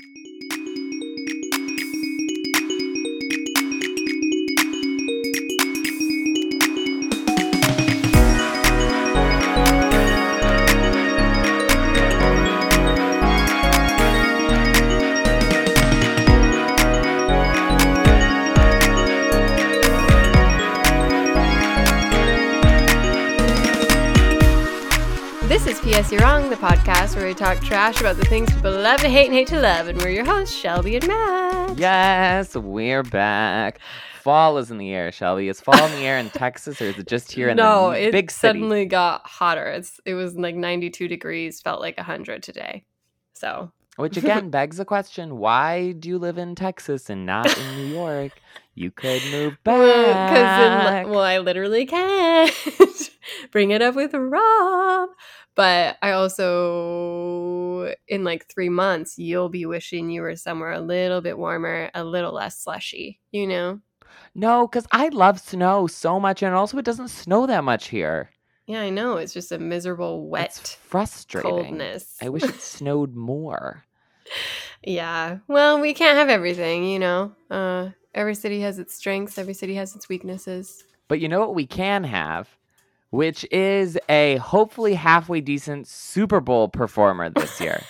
This we talk trash about the things people love to hate and hate to love. And we're your hosts, Shelby and Matt. Yes, we're back. Fall is in the air, Shelby. Is fall in the air in Texas, or is it just here in no, the big city? suddenly got hotter. It's it was like 92 degrees, felt like 100 today. So Which again begs the question: Why do you live in Texas and not in New York? You could move back. because well, I literally can't bring it up with Rob. But I also, in like three months, you'll be wishing you were somewhere a little bit warmer, a little less slushy. You know? no, because I love snow so much, and also it doesn't snow that much here. Yeah, I know. It's just a miserable, It's wet frustrating. coldness. I wish it snowed more. Yeah. Well, we can't have everything, you know. Uh, every city has its strengths. Every city has its weaknesses. But you know what we can have? Which is a hopefully halfway decent Super Bowl performer this year.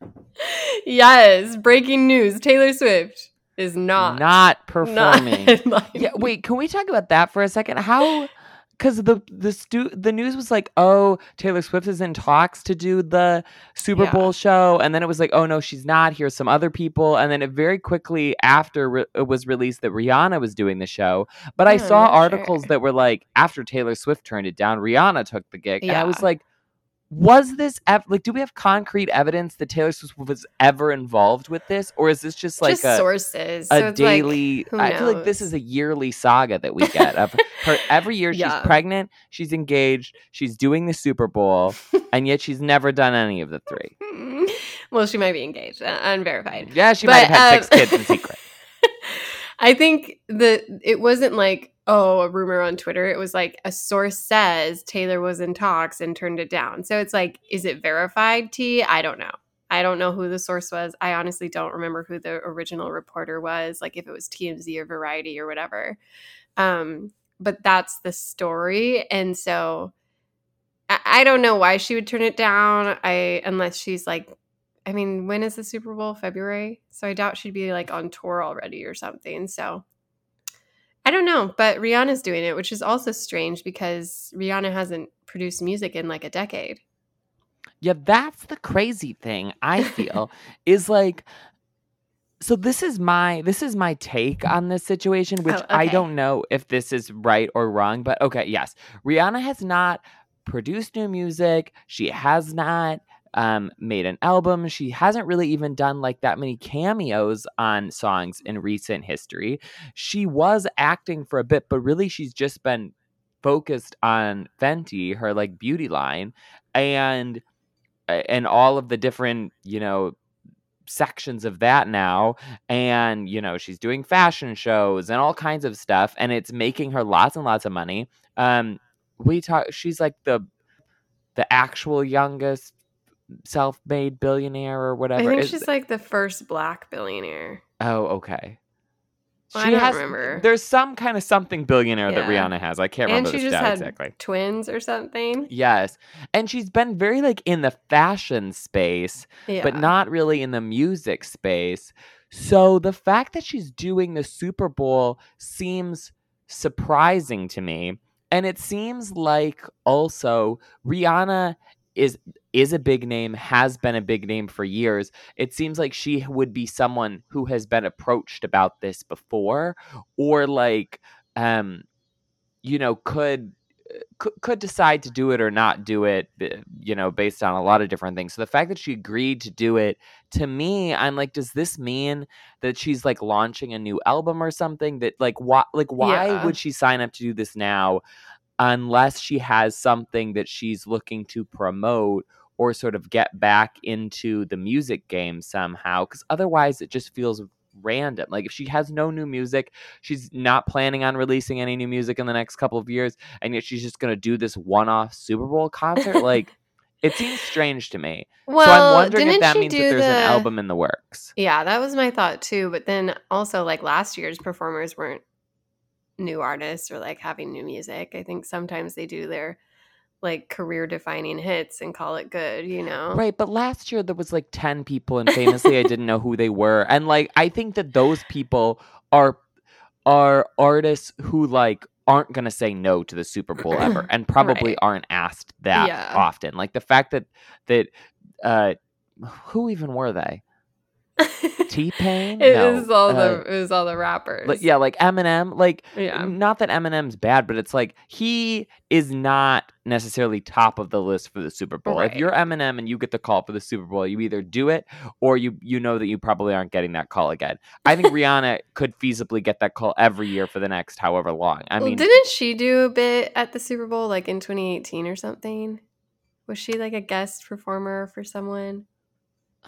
yes. Breaking news: Taylor Swift is not not not performing. headlining. yeah, wait, can we talk about that for a second? How because the the stu- the news was like, oh, Taylor Swift is in talks to do the Super Yeah. Bowl show, and then it was like, oh no, she's not. Here's some other people, and then it very quickly after re- it was released that Rihanna was doing the show. But I Yeah, saw mm, articles sure. that were like, after Taylor Swift turned it down, Rihanna took the gig, and I was like. Was this ev- like? Do we have concrete evidence that Taylor Swift was ever involved with this, or is this just like just a sources. a so it's like, daily i feel like this is a yearly saga that we get of her every year Yeah. she's pregnant she's engaged she's doing the super bowl and yet she's never done any of the three well, she might be engaged, uh, unverified. yeah she might have had six um, kids in secret I think that it wasn't like oh a rumor on Twitter. It was like a source says Taylor was in talks and turned it down. So it's like, is it verified? T I don't know. I don't know who the source was. I honestly don't remember who the original reporter was. Like if it was TMZ or Variety or whatever. Um, but that's the story, and so I, I don't know why she would turn it down. I unless she's like I mean, when is the Super Bowl? February. So I doubt she'd be like on tour already or something. So I don't know, but Rihanna's doing it, which is also strange because Rihanna hasn't produced music in like a decade. yeah that's the crazy thing i feel is like so this is my this is my take on this situation which Oh, i don't know if this is right or wrong but okay yes. Rihanna has not produced new music. She has not um, made an album. She hasn't really even done like that many cameos on songs in recent history. She was acting for a bit but really she's just been focused on fenty her like beauty line and and all of the different you know sections of that now. And you know she's doing fashion shows and all kinds of stuff and it's making her lots and lots of money. Um we talk she's like the the actual youngest self-made billionaire or whatever I think Is- she's like the first black billionaire. oh okay Well, I don't has remember. there's some kind of something billionaire that rihanna has i can't And remember she the just had exactly twins or something. yes and she's been very like in the fashion space Yeah. but not really in the music space. So the fact that she's doing the Super Bowl seems surprising to me. And it seems like also Rihanna is is a big name, has been a big name for years. It seems like she would be someone who has been approached about this before or like um you know could could, could decide to do it or not do it you know based on a lot of different things so the fact that she agreed to do it to me i'm like does this mean that she's like launching a new album or something that like why like why Yeah. would she sign up to do this now unless she has something that she's looking to promote or sort of get back into the music game somehow because otherwise it just feels random like if she has no new music she's not planning on releasing any new music in the next couple of years and yet she's just going to do this one-off super bowl concert like It seems strange to me. well, so I'm wondering if that means that there's the? an album in the works. Yeah, that was my thought too. But then also, like last year's performers weren't new artists or like having new music. I think sometimes they do their like career defining hits and call it good. You know? Right, but last year there was like 10 people and famously I didn't know who they were. And like I think that those people are are artists who like aren't going to say no to the Super Bowl ever and probably Right. aren't asked that Yeah. often. Like the fact that that uh who even were they? T-Pain? It No, was all uh, the it was all the rappers. Like, yeah, like Eminem. Like Yeah. not that Eminem's bad, but it's like he is not necessarily top of the list for the Super Bowl. If you're Eminem and you get the call for the Super Bowl, you either do it or you you know that you probably aren't getting that call again. I think Rihanna could feasibly get that call every year for the next however long. I well, mean, didn't she do a bit at the Super Bowl like in 2018 or something? Was she like a guest performer for someone?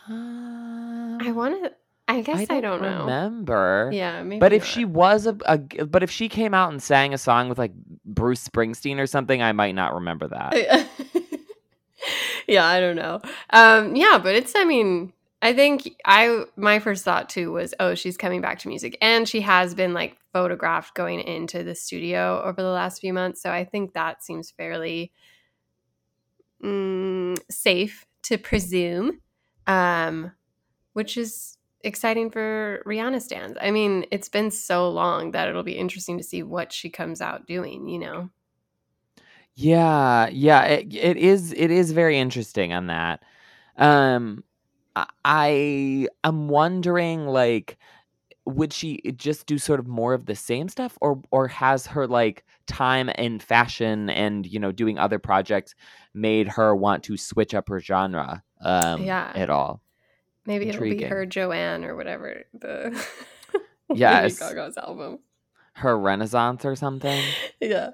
I uh, want to. I guess I don't, know. remember. Yeah, maybe. But if not. she was a, but if she came out and sang a song with like Bruce Springsteen or something, I might not remember that. yeah, I don't know. Um, yeah, but it's. I mean, I think I my first thought too was, oh, she's coming back to music, and she has been like photographed going into the studio over the last few months. So I think that seems fairly mm, safe to presume, um, which is exciting for Rihanna stands. I mean, it's been so long that it'll be interesting to see what she comes out doing. You know. Yeah, yeah, it, it is it is very interesting on that. Um I- I am wondering like would she just do sort of more of the same stuff or or has her like time in fashion and you know doing other projects made her want to switch up her genre um Yeah. at all? Maybe it'll be her Joanne or whatever the Yes. Gaga's album. Her renaissance or something? Yeah.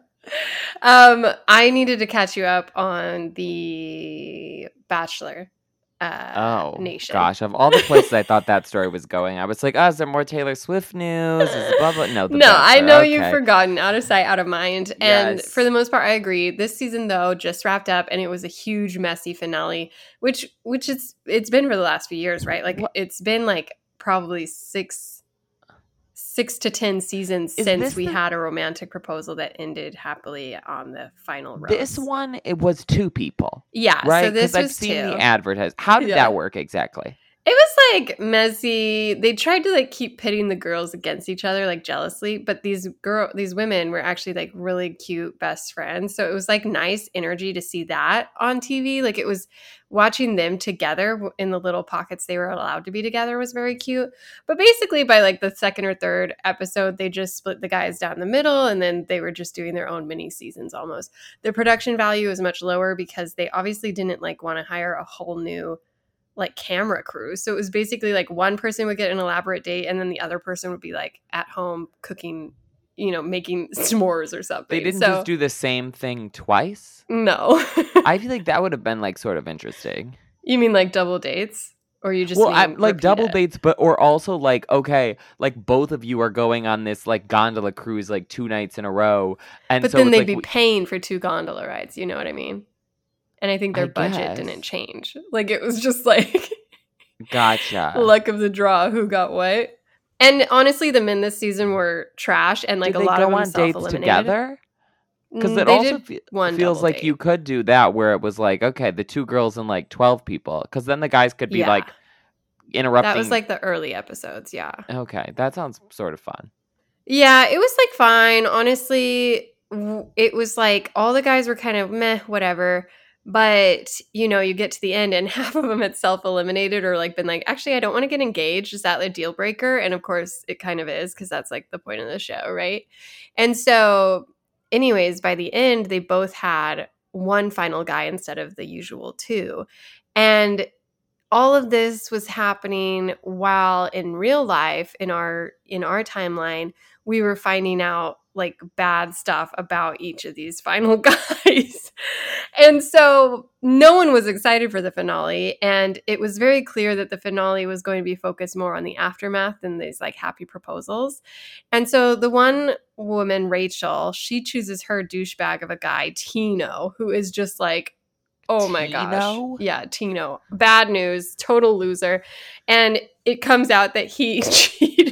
Um, I needed to catch you up on the Bachelor uh, Oh Nation. gosh, of all the places I thought that story was going, I was like, "Oh, is there more Taylor Swift news? Is blah blah?" No, no, I know okay. you've forgotten. Out of sight, out of mind. And Yes. for the most part, I agree. This season, though, just wrapped up, and it was a huge, messy finale. Which, which it's it's been for the last few years, right? Like What- it's been like probably six, six to ten seasons Is since we the- had a romantic proposal that ended happily on the final rose. This one, it was two people, yeah. right? So this I've was seen two. the advertise. How did Yeah. that work exactly? It was like messy. They tried to like keep pitting the girls against each other like jealously, but these girl these women were actually like really cute best friends. So it was like nice energy to see that on TV. Like it was watching them together in the little pockets they were allowed to be together was very cute. But basically by like the second or third episode, they just split the guys down the middle and then they were just doing their own mini seasons almost. The production value is much lower because they obviously didn't like want to hire a whole new like camera crews. So it was basically like one person would get an elaborate date and then the other person would be like at home cooking, you know, making s'mores or something. They didn't so, just do the same thing twice. No. I feel like that would have been like sort of interesting. you mean like double dates? Or you just well, I'm like double it? dates, but or also like okay, like both of you are going on this like gondola cruise like two nights in a row, and But so then they'd like be w- paying for two gondola rides, you know what I mean? And I think their I budget guess. didn't change. Like it was just like gotcha. luck of the draw who got what. And honestly, the men this season were trash and like Did a lot of them on dates self-eliminated. together? Because Mm, it they also fe- feels like date. you could do that where it was like, okay, the two girls and like 12 people. Because then the guys could be Yeah. like interrupting. That was like the early episodes, yeah. okay, that sounds sort of fun. Yeah, it was like fine. Honestly, w- it was like all the guys were kind of meh, whatever. But you know, you get to the end and half of them had self eliminated or like been like, actually, I don't want to get engaged. Is that a deal breaker? And of course, it kind of is because that's like the point of the show, right? And so, anyways, by the end, they both had one final guy instead of the usual two. And all of this was happening while in real life in our in our timeline we were finding out like bad stuff about each of these final guys. and so no one was excited for the finale and it was very clear that the finale was going to be focused more on the aftermath than these like happy proposals. And so the one woman Rachel, she chooses her douchebag of a guy Tino who is just like Oh my Tino? gosh. Yeah, Tino. Bad news, total loser. And it comes out that he cheated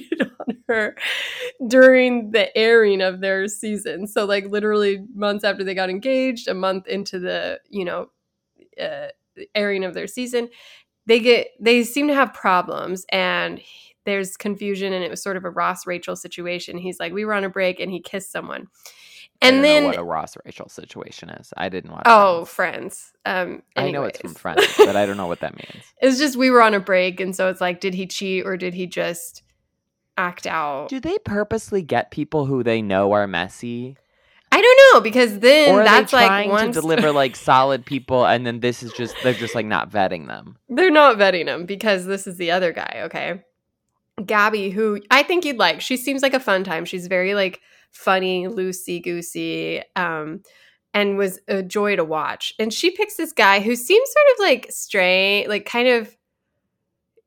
her during the airing of their season. So like literally months after they got engaged, a month into the, you know, uh, airing of their season, they get they seem to have problems and there's confusion and it was sort of a Ross Rachel situation. He's like, "We were on a break and he kissed someone." I And don't then know what a Ross Rachel situation is. I didn't watch. Oh, Friends. friends. Um, I know it's from. Friends, but I don't know what that means. It's just we were on a break, and so it's like, did he cheat or did he just act out? Do they purposely get people who they know are messy, I don't know because then or are that's they like trying once to deliver like solid people, and then this is just they're just like not vetting them? they're not vetting them because this is the other guy. Okay, Gabby, who I think you'd like. She seems like a fun time. She's very like funny, loosey goosey, um, and was a joy to watch. And she picks this guy who seems sort of like stray, like kind of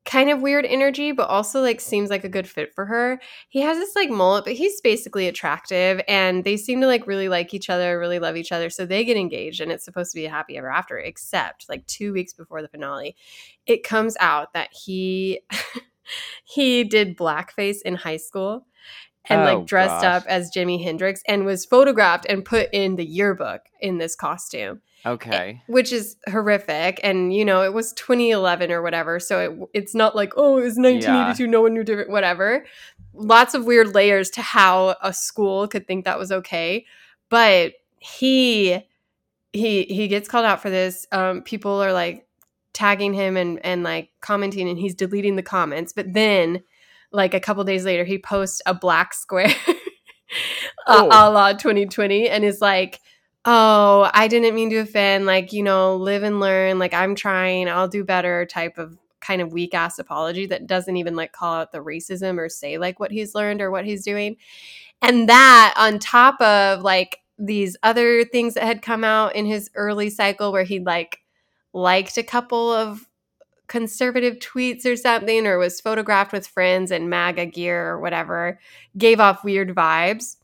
kind of weird energy, but also like seems like a good fit for her. He has this like mullet, but he's basically attractive and they seem to like really like each other, really love each other. So they get engaged and it's supposed to be a happy ever after, except like two weeks before the finale, it comes out that he he did blackface in high school and Oh, like dressed gosh. up as Jimi Hendrix and was photographed and put in the yearbook in this costume Okay. which is horrific. And you know it was 2011 or whatever so it, it's not like oh it was 1982 no one knew different whatever. Lots of weird layers to how a school could think that was okay. But he he he gets called out for this. Um people are like tagging him and and like commenting and he's deleting the comments. But then like a couple days later he posts a black square Oh. a, a la 2020 and is like oh i didn't mean to offend like you know live and learn like i'm trying i'll do better type of kind of weak ass apology that doesn't even like call out the racism or say like what he's learned or what he's doing. And that on top of like these other things that had come out in his early cycle where he'd like liked a couple of conservative tweets or something or was photographed with friends in maga gear or whatever gave off weird vibes.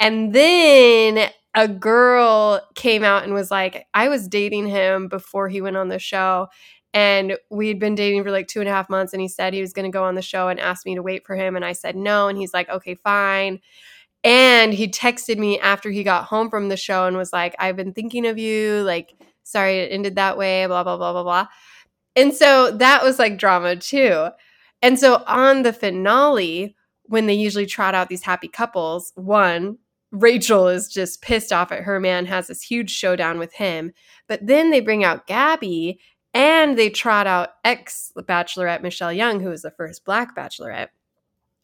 And then a girl came out and was like, I was dating him before he went on the show. And we'd been dating for like two and a half months. And he said he was going to go on the show and asked me to wait for him. And I said no. And he's like, okay, fine. And he texted me after he got home from the show and was like, I've been thinking of you. Like, sorry it ended that way, blah, blah, blah, blah, blah. And so that was like drama too. And so on the finale, when they usually trot out these happy couples, one, Rachel is just pissed off at her man, has this huge showdown with him. But then they bring out Gabby and they trot out ex bachelorette Michelle Young, who was the first black bachelorette.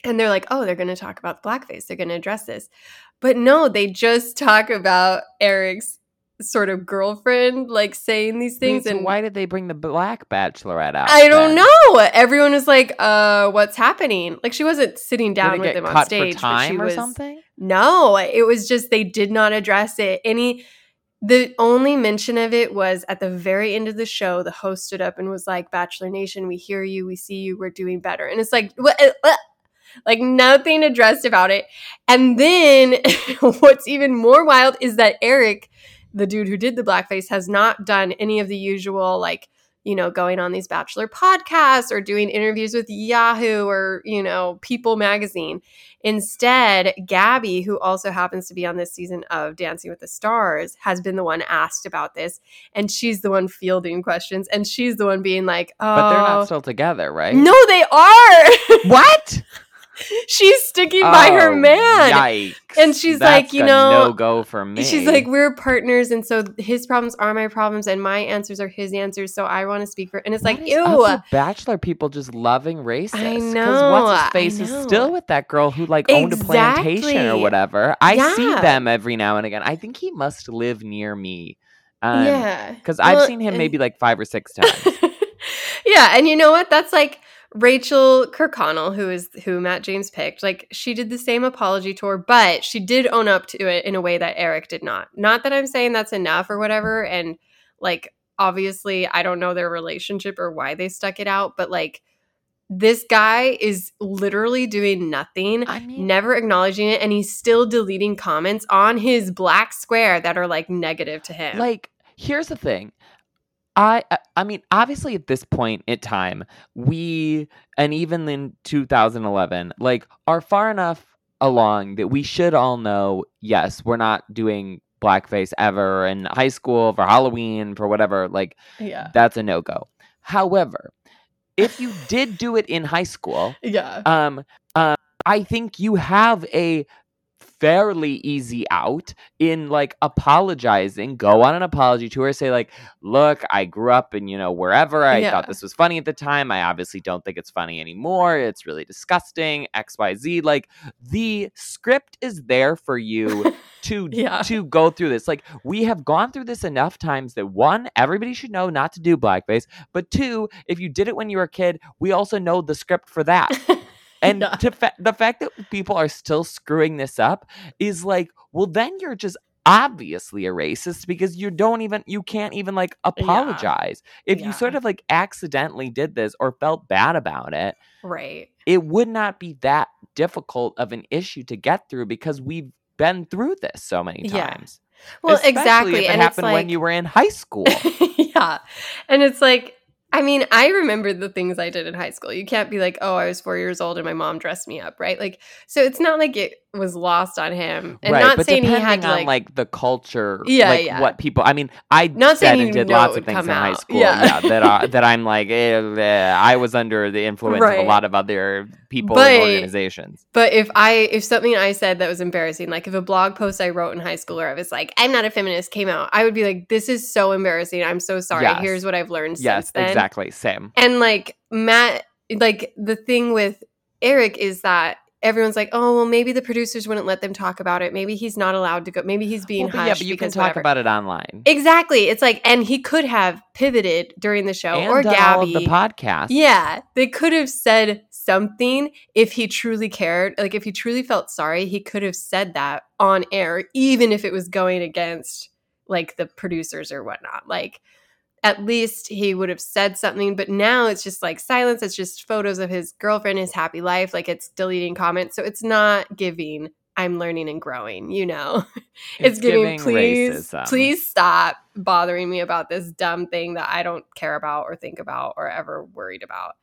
And they're like, oh, they're going to talk about the blackface. They're going to address this. But no, they just talk about Eric's sort of girlfriend, like saying these things. Wait, so and why did they bring the black bachelorette out? I don't then? know. Everyone was like, uh, what's happening? Like she wasn't sitting down with them on stage, but she or was something? no, it was just they did not address it. Any the only mention of it was at the very end of the show, the host stood up and was like, Bachelor Nation, we hear you, we see you, we're doing better. And it's like what uh, like nothing addressed about it. And then what's even more wild is that Eric, the dude who did the blackface, has not done any of the usual like you know, going on these bachelor podcasts or doing interviews with Yahoo or, you know, People magazine. Instead, Gabby, who also happens to be on this season of Dancing with the Stars, has been the one asked about this. And she's the one fielding questions. And she's the one being like, oh. But they're not oh. still together, right? no, they are. What? she's sticking by her Oh, man. Yikes. And she's That's like, you know, no go for me. She's like, we're partners, and so his problems are my problems, and my answers are his answers. So I want to speak for. And it's What like, ew. Bachelor people just loving racists. I know, what's his face is still with that girl who like owned a plantation or whatever. I see them every now and again. I think he must live near me. Um, yeah, Because Well, I've seen him maybe like five or six times. yeah, and you know what? That's like Rachel Kirkconnell, who is who Matt James picked. Like she did the same apology tour, but she did own up to it in a way that Eric did not. Not that I'm saying that's enough or whatever. And like obviously, I don't know their relationship or why they stuck it out, but like this guy is literally doing nothing. I mean, Never acknowledging it, and he's still deleting comments on his black square that are like negative to him. like here's the thing I I- I mean, obviously at this point in time, we and even in 2011, like are far enough along that we should all know, yes, we're not doing blackface ever in high school for Halloween for whatever, like Yeah. that's a no-go. However, if you did do it in high school, Yeah. um, uh, I think you have a fairly easy out in like apologizing. Go on an apology tour. Say like, "Look, I grew up in you know wherever. I Yeah. thought this was funny at the time. I obviously don't think it's funny anymore. It's really disgusting. X, Y, Z. Like the script is there for you." To Yeah. to go through this, like we have gone through this enough times that one, everybody should know not to do blackface, but two, if you did it when you were a kid, we also know the script for that. And Yeah. to fa- the fact that people are still screwing this up is like, well, then you're just obviously a racist because you don't even you can't even like apologize. If Yeah. you sort of like accidentally did this or felt bad about it, right. it would not be that difficult of an issue to get through because we've been through this so many Yeah. times. Well, Especially exactly. If it and happened like, when you were in high school. yeah. And it's like, I mean, I remember the things I did in high school. You can't be like, oh, I was four years old and my mom dressed me up, right? Like, so it's not like it was lost on him. And right, not but saying he had to on like, like, the culture, Yeah, like yeah. what people. I mean, I Not said saying and did lots of things in high school. Yeah. Yeah, that I, that I'm like, eh, eh, I was under the influence of a lot of other people But- and organizations. But if I if something I said that was embarrassing, like if a blog post I wrote in high school where I was like, I'm not a feminist came out, I would be like, This is so embarrassing. I'm so sorry. Yes. Here's what I've learned Yes, exactly, same. And like Matt like the thing with Eric is that everyone's like, Oh, well, maybe the producers wouldn't let them talk about it. Maybe he's not allowed to go. Maybe he's being Well, but yeah, but you can talk whatever. about it online Exactly. It's like, and he could have pivoted during the show and or on all of Gabby. the podcast. Yeah, they could have said something if he truly cared. Like if he truly felt sorry, he could have said that on air, even if it was going against like the producers or whatnot. Like at least he would have said something. But now it's just like silence. It's just photos of his girlfriend, his happy life. Like it's deleting comments. So it's not giving. I'm learning and growing, you know. It's, giving, please, racism. please stop bothering me about this dumb thing that I don't care about or think about or ever worried about.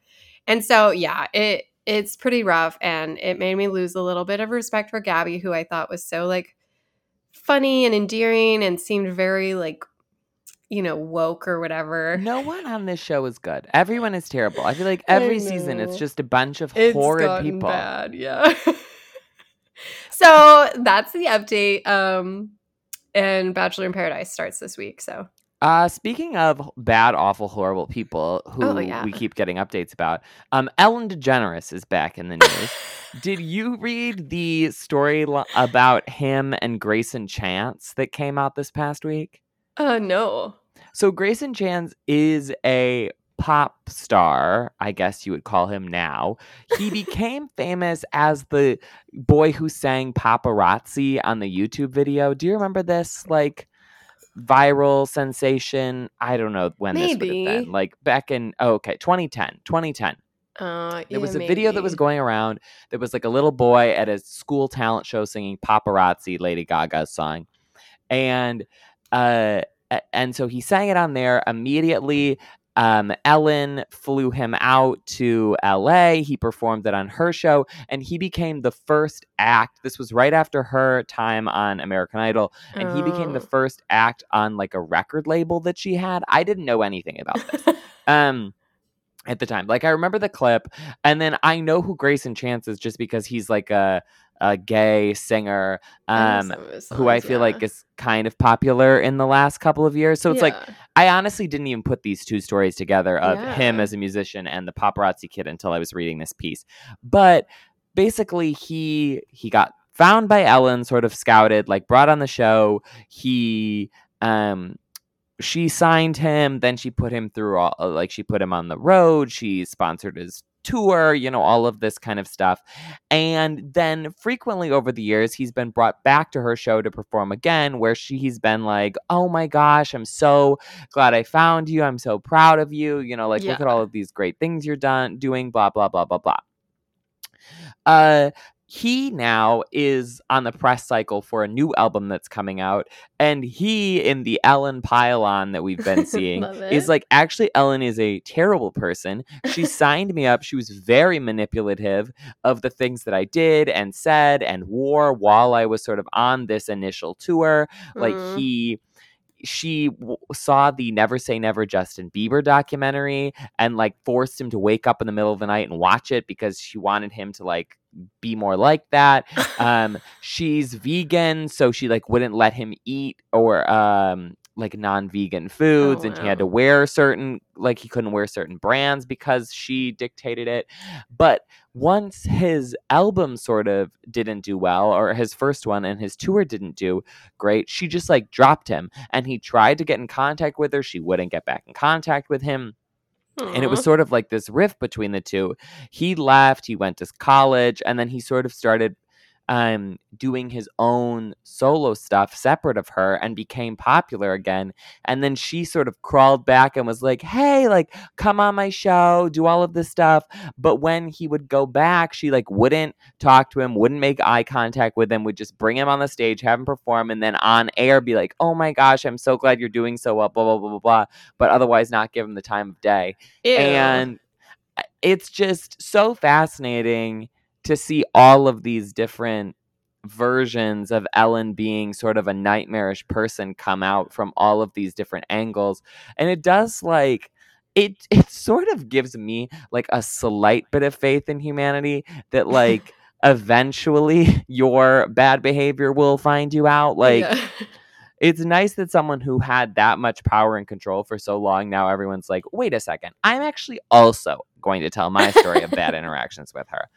And so, yeah, it it's pretty rough, and it made me lose a little bit of respect for Gabby, who I thought was so like funny and endearing, and seemed very like, you know, woke or whatever. No one on this show is good. Everyone is terrible. I feel like every season it's just a bunch of It's horrid people. bad, yeah. so that's the update. Um, and Bachelor in Paradise starts this week. So Uh, speaking of bad, awful, horrible people who Oh, yeah. we keep getting updates about, um, Ellen DeGeneres is back in the news. Did you read the story lo- about him and Greyson Chance that came out this past week? Uh no. So Greyson Chance is a pop star, I guess you would call him now. He became famous as the boy who sang paparazzi on the YouTube video. Do you remember this like viral sensation? I don't know when this would have been. Like back in oh, okay, 2010. 2010. Uh There was yeah, a video that was going around. There was like a little boy at a school talent show singing paparazzi, Lady Gaga's song. And uh and so he sang it on there immediately. Um, Ellen flew him out to LA. He performed it on her show, and he became the first act. This was right after her time on American Idol, and he became the Oh. first act on like a record label that she had. I didn't know anything about this um at the time like i remember the clip and then i know who greyson chance is just because he's like a a gay singer um his who i songs, feel like is kind of popular in the last couple of years. So it's like i honestly didn't even put these two stories together of him as a musician and the paparazzi kid until i was reading this piece. But basically he he got found by ellen sort of scouted like brought on the show. He um she signed him then she put him through all like she put him on the road. She sponsored his tour you know all of this kind of stuff. And then frequently over the years he's been brought back to her show to perform again where she he's been like oh my gosh i'm so glad i found you. I'm so proud of you. You know like look at all of these great things you're done doing blah blah blah blah blah. Uh he now is on the press cycle for a new album that's coming out and he in the ellen pylon that we've been seeing is like actually ellen is a terrible person. She signed me up. She was very manipulative of the things that i did and said and wore while i was sort of on this initial tour. Like Mm. he she w- saw the never say never justin bieber documentary and like forced him to wake up in the middle of the night and watch it because she wanted him to like be more like that. Um she's vegan so she like wouldn't let him eat or um like non-vegan foods and he had to wear certain like he couldn't wear certain brands because she dictated it. But once his album sort of didn't do well or his first one and his tour didn't do great she just like dropped him. And he tried to get in contact with her. She wouldn't get back in contact with him and it was sort of like this rift between the two. He left he went to college and then he sort of started um doing his own solo stuff separate of her and became popular again. And then she sort of crawled back and was like hey like come on my show do all of this stuff. But when he would go back she like wouldn't talk to him wouldn't make eye contact with him would just bring him on the stage have him perform and then on air be like oh my gosh i'm so glad you're doing so well blah blah blah blah blah but otherwise not give him the time of day. Ew. and uh, it's just so fascinating to see all of these different versions of Ellen being sort of a nightmarish person come out from all of these different angles and it does like it it sort of gives me like a slight bit of faith in humanity that like eventually your bad behavior will find you out like yeah. It's nice that someone who had that much power and control for so long now everyone's like wait a second i'm actually also going to tell my story of bad interactions with her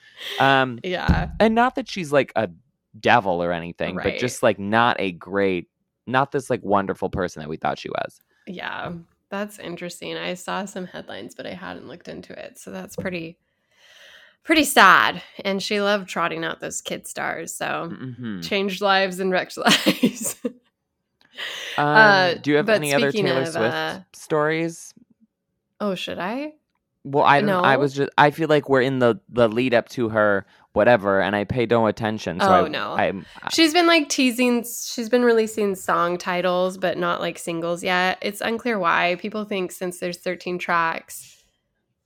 um yeah. and not that she's like a devil or anything but just like not a great not this like wonderful person that we thought she was Yeah. That's interesting. I saw some headlines, but I hadn't looked into it. So that's pretty pretty sad. And she loved trotting out those kid stars. So Mhm. changed lives and wrecked lives. Um, Uh, do you have any other taylor of, swift uh, stories oh, should I? well i don't i was just i feel like we're in the the lead up to her whatever and i pay no attention so Oh, I, no. i'm She's been like teasing, she's been releasing song titles, but not like singles yet. It's unclear why. People think since there's 13 tracks,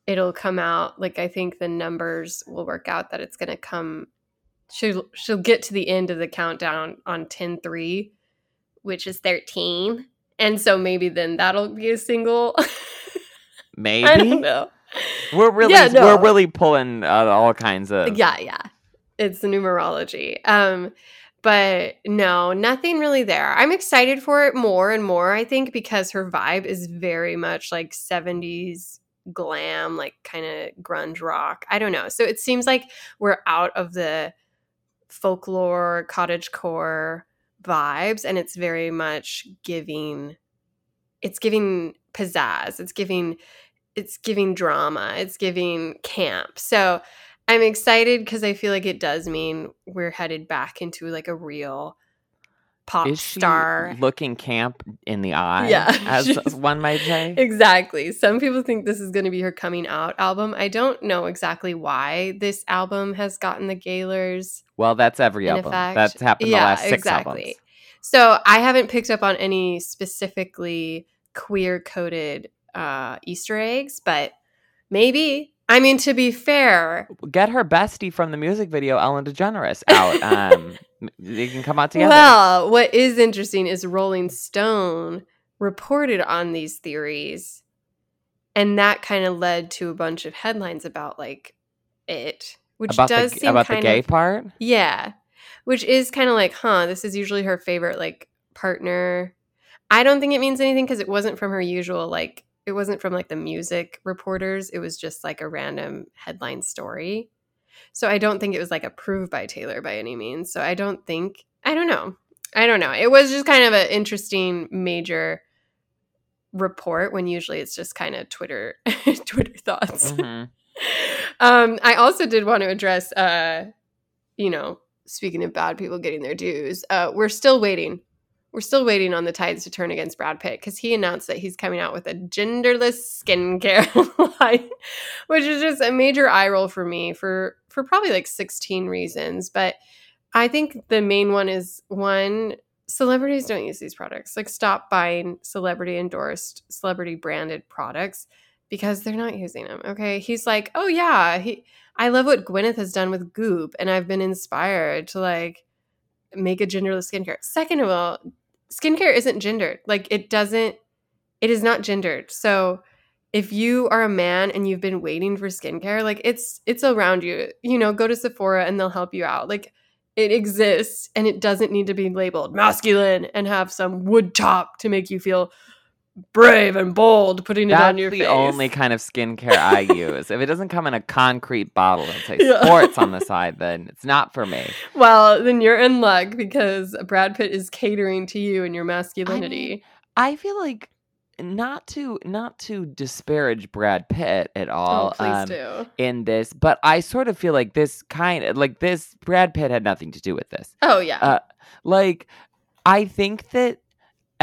it'll come out. Like, I think the numbers will work out that it's going to come. She'll, she'll get to the end of the countdown on 10 3, which is 13. And so maybe then that'll be a single. maybe I don't know. We're really Yeah, no. we're really pulling uh, all kinds of Yeah, yeah. It's numerology. Um, but no, nothing really there. I'm excited for it more and more, I think, because her vibe is very much like 70s glam, like kind of grunge rock. I don't know. So it seems like we're out of the folklore, cottage core vibes, and it's very much giving it's giving pizzazz. It's giving it's giving drama. It's giving camp. So I'm excited because I feel like it does mean we're headed back into like a real pop Is she star. looking camp in the eye? Yeah, as one might say. Exactly. Some people think this is going to be her coming out album. I don't know exactly why this album has gotten the Gaylors Well, that's every album. effect. That's happened the last six albums. So I haven't picked up on any specifically queer coded uh, Easter eggs, but maybe. I mean, to be fair, Get her bestie from the music video, Ellen DeGeneres, out. Um, they can come out together. well, what is interesting is Rolling Stone reported on these theories, and that kind of led to a bunch of headlines about like it, which about does the seem about the gay of part. Yeah. Which is kind of like, huh, this is usually her favorite like partner. I don't think it means anything because it wasn't from her usual like it wasn't from like the music reporters. It was just like a random headline story. So I don't think it was like approved by Taylor by any means. So I don't think I don't know. I don't know. It was just kind of an interesting major report when usually it's just kind of Twitter Twitter thoughts. Mhm. um, I also did want to address, uh, you know, speaking of bad people getting their dues, uh, we're still waiting. we're still waiting on the tides to turn against Brad Pitt because he announced that he's coming out with a genderless skincare line, which is just a major eye roll for me for for probably like 16 reasons. But I think the main one is one, celebrities don't use these products. Like stop buying celebrity endorsed, celebrity branded products because they're not using them. Okay. He's like, oh yeah, he I love what Gwyneth has done with Goop, and I've been inspired to like make a genderless skincare. Second of all, skincare isn't gendered. Like it doesn't it is not gendered. So if you are a man and you've been waiting for skincare, like it's it's around you. You know, go to Sephora and they'll help you out. Like it exists and it doesn't need to be labeled masculine and have some wood top to make you feel brave and bold putting it on your the face. only kind of skincare I use. if it doesn't come in a concrete bottle and say Yeah. sports on the side, then it's not for me. Well, then you're in luck because Brad Pitt is catering to you and your masculinity. I feel like not to not to disparage Brad Pitt at all. oh, please um, do. in this, but I sort of feel like this kind of like this Brad Pitt had nothing to do with this. Oh yeah. uh, Like I think that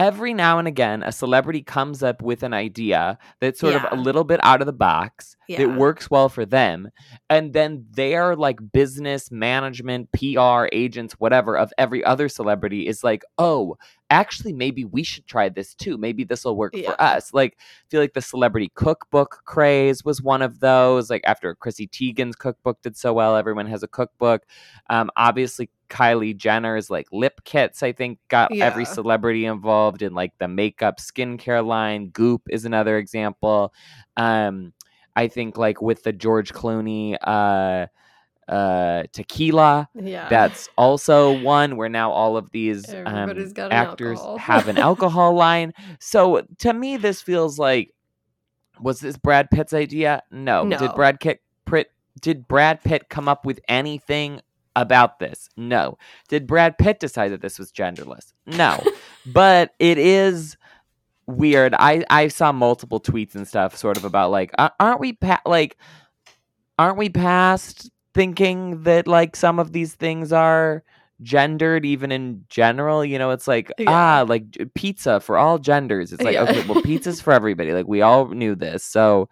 every now and again a celebrity comes up with an idea that's sort of a little bit out of the box Yeah. that works well for them and then their like business management PR agents whatever of every other celebrity is like oh actually maybe we should try this too maybe this will work Yeah. for us like I feel like the celebrity cookbook craze was one of those like after Chrissy Teigen's cookbook did so well everyone has a cookbook um obviously Kylie Jenner's like lip kits I think got every celebrity involved in like the makeup skincare line Goop is another example um I think like with the George Clooney uh uh tequila yeah. that's also one where now all of these um, Everybody's an actors have an alcohol line. So to me, this feels like was this Brad Pitt's idea? No. Did Brad Pitt did Brad Pitt come up with anything about this? No. Did Brad Pitt decide that this was genderless? No. but it is weird. I I saw multiple tweets and stuff, sort of about like, aren't we pa- like, aren't we past thinking that like some of these things are gendered even in general you know it's like Yeah. ah like pizza for all genders it's like Yeah. okay well pizza's for everybody like we all knew this so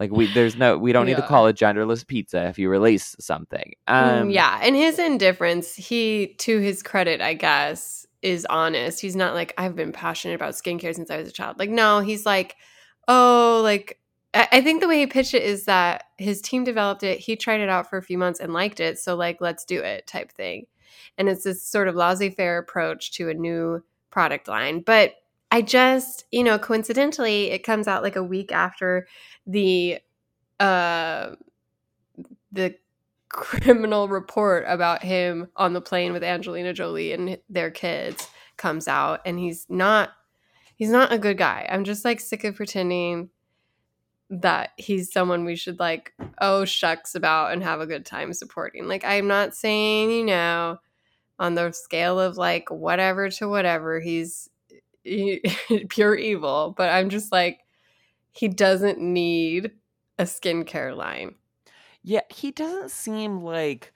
like we there's no we don't need to call it genderless pizza if you release something um Mm, yeah, and his indifference, he to his credit, I guess, is honest. He's not like I've been passionate about skincare since I was a child. Like no, he's like, oh, like I I think the way he pitched it is that his team developed it, he tried it out for a few months and liked it, so like let's do it type thing. And it's this sort of laissez-faire approach to a new product line. But I just, you know, coincidentally, it comes out like a week after the uh the criminal report about him on the plane with Angelina Jolie and their kids comes out and he's not he's not a good guy. I'm just like sick of pretending that he's someone we should like oh shucks about and have a good time supporting. Like I'm not saying, you know, on the scale of like whatever to whatever, he's he, pure evil, but I'm just like he doesn't need a skincare line. Yeah, he doesn't seem like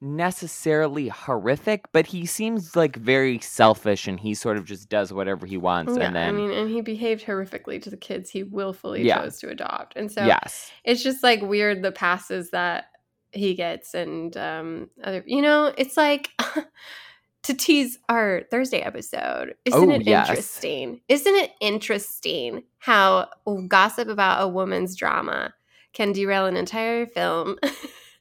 necessarily horrific, but he seems like very selfish and he sort of just does whatever he wants Yeah, and then I mean, and he behaved horrifically to the kids he willfully Yeah. chose to adopt, and so yes. it's just like weird the passes that he gets, and um, other, you know, it's like to tease our Thursday episode. Isn't Oh, it yes. interesting? Isn't it interesting how gossip about a woman's drama can derail an entire film?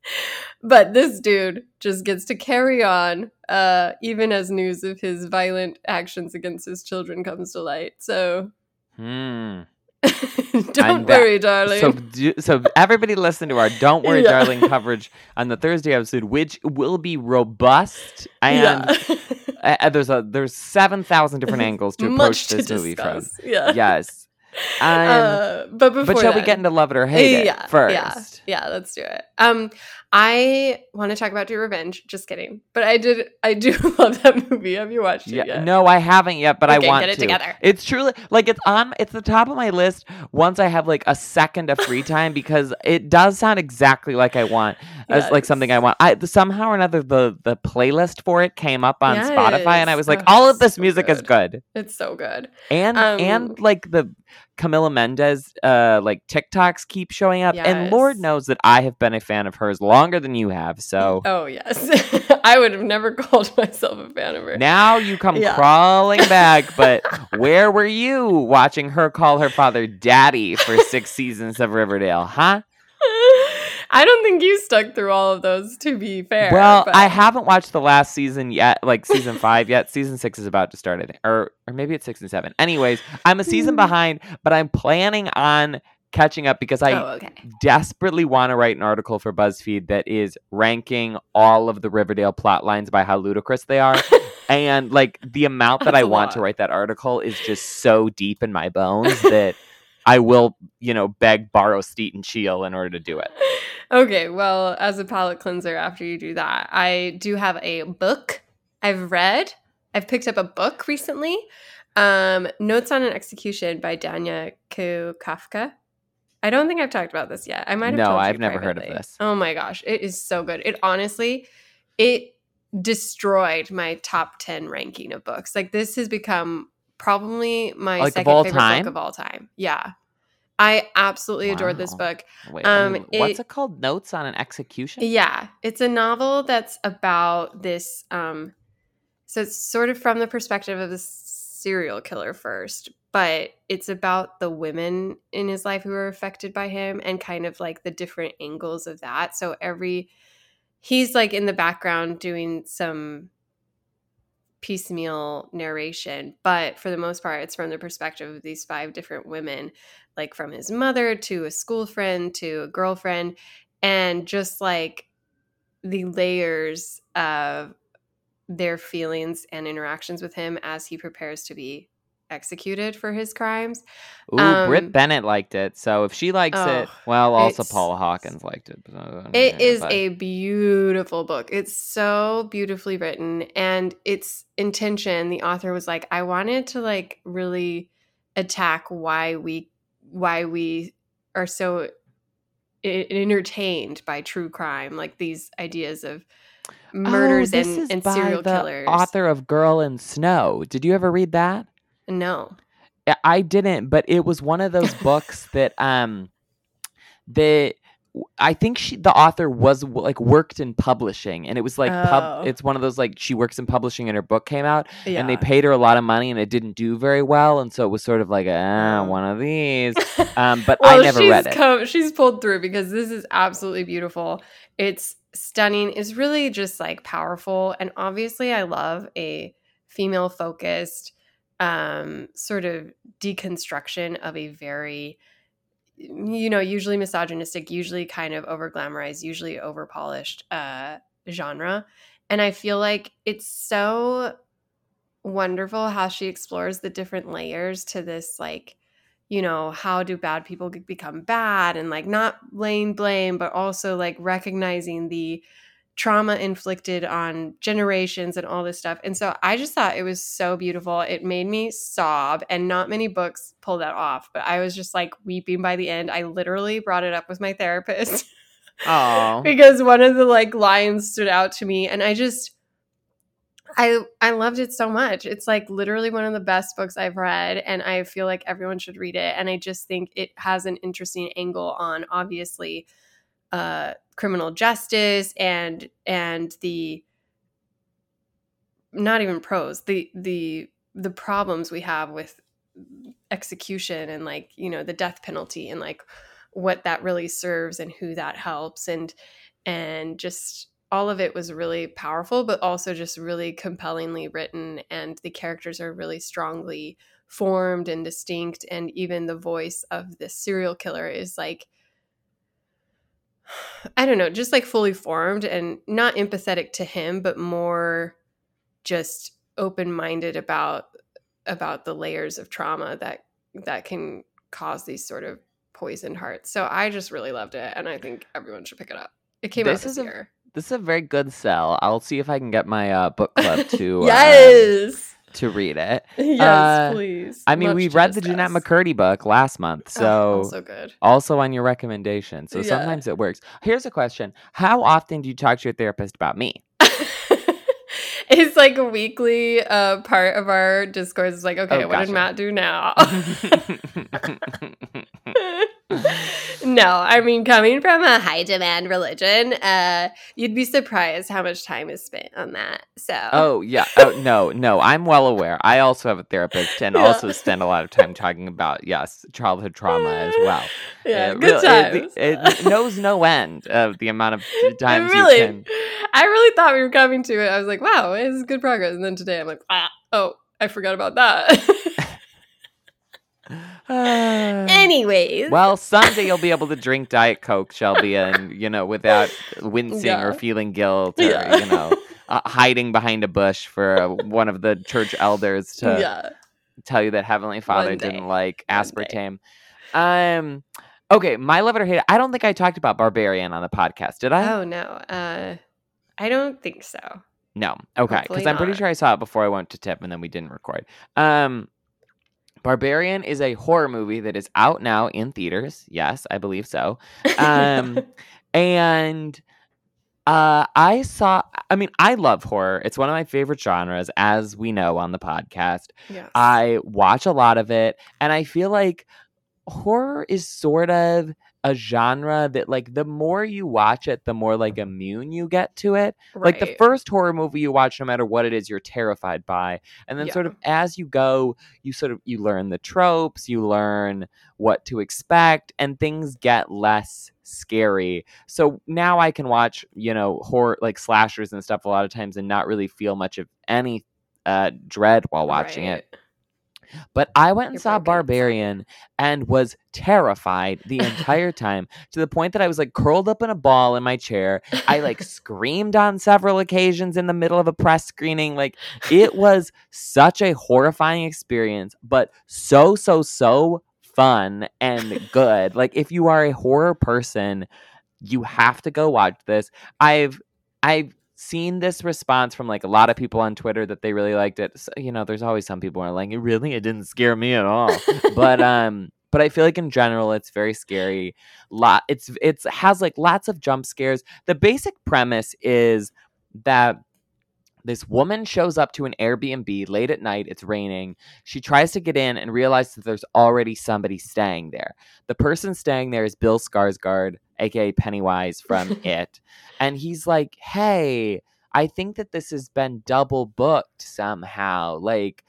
but this dude just gets to carry on, uh, even as news of his violent actions against his children comes to light. So Hmm. don't back. worry, darling. So, do, so everybody listen to our "Don't Worry, Yeah. Darling" coverage on the Thursday episode, which will be robust and yeah. uh, uh, there's a there's seven thousand different angles to approach Much to this movie from. discuss. Yeah. Yes, um, uh, but before but shall we get into love it or hate it yeah, first? Yeah, yeah, let's do it. Um, I want to talk about Do Revenge. Just kidding. But I did I do love that movie. Have you watched it Yeah, yet? no, I haven't yet, but Okay, I want get it to. together. It's truly like it's on. It's the top of my list once I have like a second of free time because it does sound exactly like I want, as like something I want. I somehow or another the the playlist for it came up on Spotify, and I was like, Oh, all of this so music is good. good, It's so good. and Um, and like the Camila Mendes uh like TikToks keep showing up, and Lord knows that I have been a fan of hers longer than you have. So Oh yes. I would have never called myself a fan of her. now you come Yeah. crawling back, but where were you watching her call her father daddy for six seasons of Riverdale, huh? I don't think you stuck through all of those to be fair. well, but- I haven't watched the last season yet, like season five yet. Season six is about to start, I think, or or maybe it's six and seven. Anyways, I'm a season Mm. behind, but I'm planning on catching up because I Oh, okay. desperately want to write an article for BuzzFeed that is ranking all of the Riverdale plot lines by how ludicrous they are. and like the amount that That's I want to write that article is just so deep in my bones that I will, you know, beg, borrow, steat, and cheel in order to do it. Okay, well, as a palate cleanser after you do that, I do have a book I've read. I've picked up a book recently. Um, Notes on an Execution by Danya Kukafka. I don't think I've talked about this yet. I might have No, I've never heard of this. Oh my gosh, it is so good. It honestly, it destroyed my top 10 ranking of books. Like this has become probably my Like, second favorite time? book of all time. Yeah. I absolutely adored this book. Wait, Um, me- what's it- it called? Notes on an execution? Yeah, it's a novel that's about this. Um, so it's sort of from the perspective of the serial killer first, but it's about the women in his life who are affected by him and kind of like the different angles of that. So every he's like in the background doing some piecemeal narration, but for the most part, it's from the perspective of these five different women, like from his mother to a school friend to a girlfriend, and just like the layers of their feelings and interactions with him as he prepares to be executed for his crimes. Ooh, um, Brit Bennett liked it. So if she likes it, oh, well, also Paula Hawkins liked it. Uh, It is but- a beautiful book. It's so beautifully written and its intention, the author was like, I wanted to like really attack why we why we are so entertained by true crime, like these ideas of murders oh, and, and serial killers. Author of Girl in Snow. Did you ever read that? No. I- I didn't, but it was one of those books that um that I think she the author was like worked in publishing and it was like Oh. pub it's one of those like she works in publishing and her book came out Yeah. and they paid her a lot of money and it didn't do very well and so it was sort of like ah Oh. one of these um but well, I never read it. Come, she's pulled through because this is absolutely beautiful. It's stunning. It's really just like powerful. And obviously, I love a female focused um, sort of deconstruction of a very, you know, usually misogynistic, usually kind of over glamorized, usually over polished uh, genre. And I feel like it's so wonderful how she explores the different layers to this like you know how do bad people become bad and like not laying blame but also like recognizing the trauma inflicted on generations and all this stuff. And so i just thought it was so beautiful. It made me sob and not many books pull that off but i was just like weeping by the end. I literally brought it up with my therapist Oh. because one of the like lines stood out to me and i just i i loved it so much. It's like literally one of the best books i've read and i feel like everyone should read it and i just think it has an interesting angle on obviously uh criminal justice and and the not even prose the the the problems we have with execution and like you know the death penalty and like what that really serves and who that helps and and just all of it was really powerful but also just really compellingly written and the characters are really strongly formed and distinct and even the voice of the serial killer is like I don't know, just like fully formed and not empathetic to him, but more just open-minded about about the layers of trauma that that can cause these sort of poisoned hearts. So I just really loved it and I think everyone should pick it up. It came This out this is a- year. This is a very good sell. I'll see if I can get my uh, book club to um, yes. To read it. yes, uh, please. I mean, Much we read the Jennette. McCurdy book last month, Oh, so good. also on your recommendation. So Yeah. sometimes it works. Here's a question: How often do you talk to your therapist about me? it's like a weekly uh, part of our discourse. It's like, okay, Oh, what gotcha. did Matt do now? no, I mean, coming from a high demand religion, uh, you'd be surprised how much time is spent on that. So, oh yeah. Oh no, no. I'm well aware. I also have a therapist and Yeah. also spend a lot of time talking about yes, childhood trauma as well. yeah, It good really- times. It, it knows no end of the amount of I times really, you can. I really thought we were coming to it. I was like, wow, this is good progress. And then today I'm like, ah, oh, I forgot about that. Anyways. Well, someday you'll be able to drink Diet Coke, Shelby, and you know, without wincing or feeling guilt or Yeah. you know, uh, hiding behind a bush for uh, one of the church elders to yeah. tell you that Heavenly Father didn't like One day. aspartame. Um, okay, my love it or hate it. I don't think I talked about Barbarian on the podcast, did I? Oh, no. Uh, I don't think so. No. Okay. Because I'm pretty sure I saw it before I went to TIFF and then we didn't record. Um Barbarian is a horror movie that is out now in theaters. Yes, I believe so. Um and uh I saw I mean, I love horror. It's one of my favorite genres, as we know on the podcast. yes. I watch a lot of it, and I feel like horror is sort of a genre that like the more you watch it, the more like immune you get to it. Like the first horror movie you watch, no matter what it is, you're terrified by. And then sort of as you go, you sort of you learn the tropes, you learn what to expect, and things get less scary. So now I can watch, you know, horror like slashers and stuff a lot of times and not really feel much of any uh dread while watching it. But I went and You're saw. Barbarian and was terrified the entire time to the point that I was like curled up in a ball in my chair. I like screamed on several occasions in the middle of a press screening. Like it was such a horrifying experience, but so, so, so fun and good. Like if you are a horror person, you have to go watch this. I've I've seen this response from like a lot of people on Twitter that they really liked it. So, you know, there's always some people who are like, really, it didn't scare me at all. but um, but I feel like in general it's very scary. Lot it's it's has like lots of jump scares. The basic premise is that this woman shows up to an Airbnb late at night. It's raining. She tries to get in and realizes that there's already somebody staying there. The person staying there is Bill Skarsgård, aka Pennywise from It, and he's like, "Hey, I think that this has been double booked somehow. Like,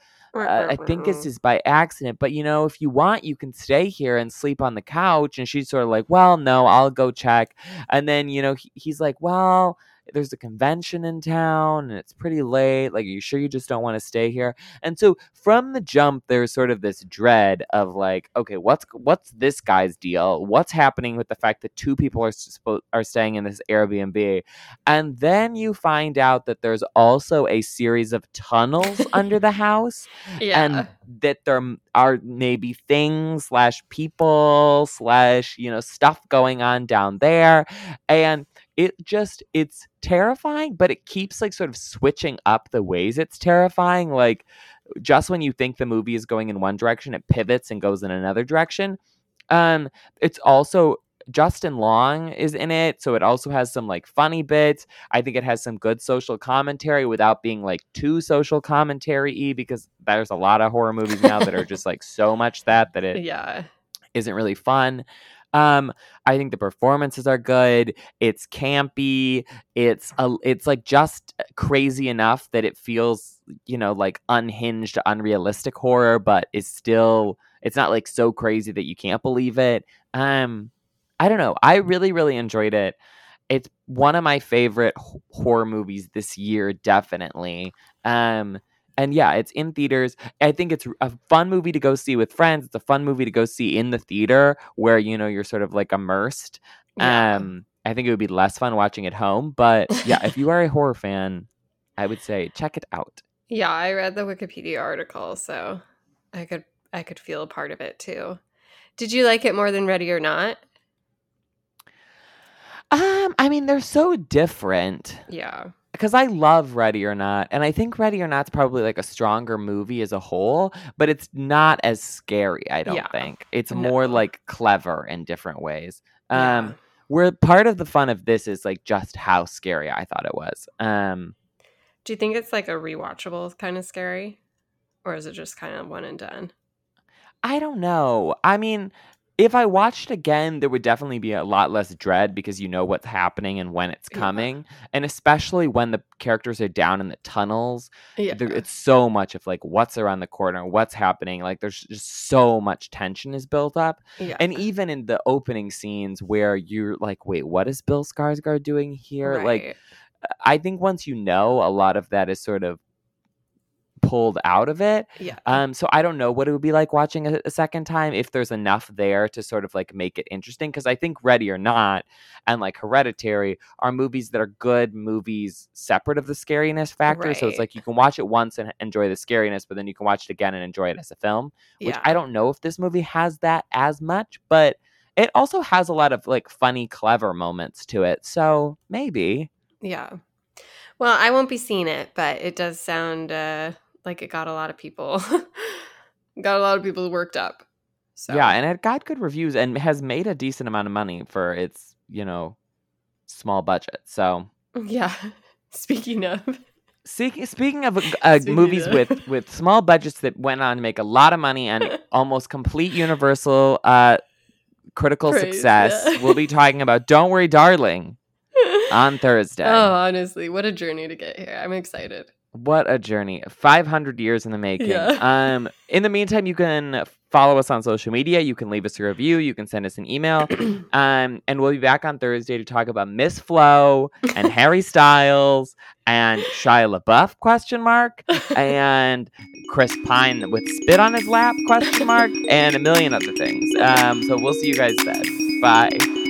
uh, I think this is by accident, but you know, if you want, you can stay here and sleep on the couch." And she's sort of like, "Well, no, I'll go check." And then you know, he, he's like, "Well." There's a convention in town and it's pretty late. Like, are you sure you just don't want to stay here? And so from the jump, there's sort of this dread of like, okay, what's what's this guy's deal? What's happening with the fact that two people are spo- are staying in this Airbnb? And then you find out that there's also a series of tunnels under the house, yeah. and that there are maybe things slash people slash you know stuff going on down there, and it just it's terrifying but it keeps like sort of switching up the ways it's terrifying like just when you think the movie is going in one direction it pivots and goes in another direction um it's also Justin Long is in it, so it also has some like funny bits. I think it has some good social commentary without being like too social commentary y because there's a lot of horror movies now that are just like so much that that it yeah. isn't really fun. Um, I think the performances are good. It's campy. It's a, it's like just crazy enough that it feels, you know, like unhinged, unrealistic horror, but is still. It's not like so crazy that you can't believe it. Um, I don't know. I really, really enjoyed it. It's one of my favorite horror movies this year, definitely. Um, and yeah, it's in theaters. I think it's a fun movie to go see with friends. It's a fun movie to go see in the theater where you know you're sort of like immersed. Yeah. Um, I think it would be less fun watching at home, but yeah, if you are a horror fan, I would say check it out. Yeah, I read the Wikipedia article, so I could I could feel a part of it too. Did you like it more than Ready or Not? Um, I mean, they're so different. Yeah. Because I love Ready or Not, and I think Ready or Not's probably like a stronger movie as a whole, but it's not as scary. I don't Yeah. think it's more like clever in different ways. Yeah. Um, where part of the fun of this is like just how scary I thought it was. Um, Do you think it's like a rewatchable kind of scary? Or is it just kind of one and done? I don't know. I mean, if I watched again, there would definitely be a lot less dread because you know what's happening and when it's Yeah. coming, and especially when the characters are down in the tunnels. Yeah. there, it's so much of like what's around the corner, what's happening. Like there's just so much tension is built up, yeah. and even in the opening scenes where you're like, wait, what is Bill Skarsgård doing here? Like, I think once you know, a lot of that is sort of pulled out of it. yeah. Um, so I don't know what it would be like watching a, a second time if there's enough there to sort of like make it interesting. Because I think Ready or Not and like Hereditary are movies that are good movies separate of the scariness factor. So it's like you can watch it once and enjoy the scariness, but then you can watch it again and enjoy it as a film. Which yeah. I don't know if this movie has that as much, but it also has a lot of like funny, clever moments to it. So maybe. Yeah. Well, I won't be seeing it, but it does sound uh, like it got a lot of people got a lot of people worked up. So Yeah, and it got good reviews and has made a decent amount of money for its, you know, small budget. So, yeah. Speaking of, speaking speaking of uh, Speaking movies of- with with small budgets that went on to make a lot of money and almost complete universal uh critical Praise, success, yeah. we'll be talking about Don't Worry Darling on Thursday. oh, honestly, what a journey to get here! I'm excited. What a journey. 500 years in the making. Yeah. Um in the meantime, you can follow us on social media, you can leave us a review, you can send us an email. Um, and we'll be back on Thursday to talk about Miss Flo and Harry Styles and Shia LaBeouf question mark and Chris Pine with spit on his lap question mark and a million other things. Um, so we'll see you guys then. Bye.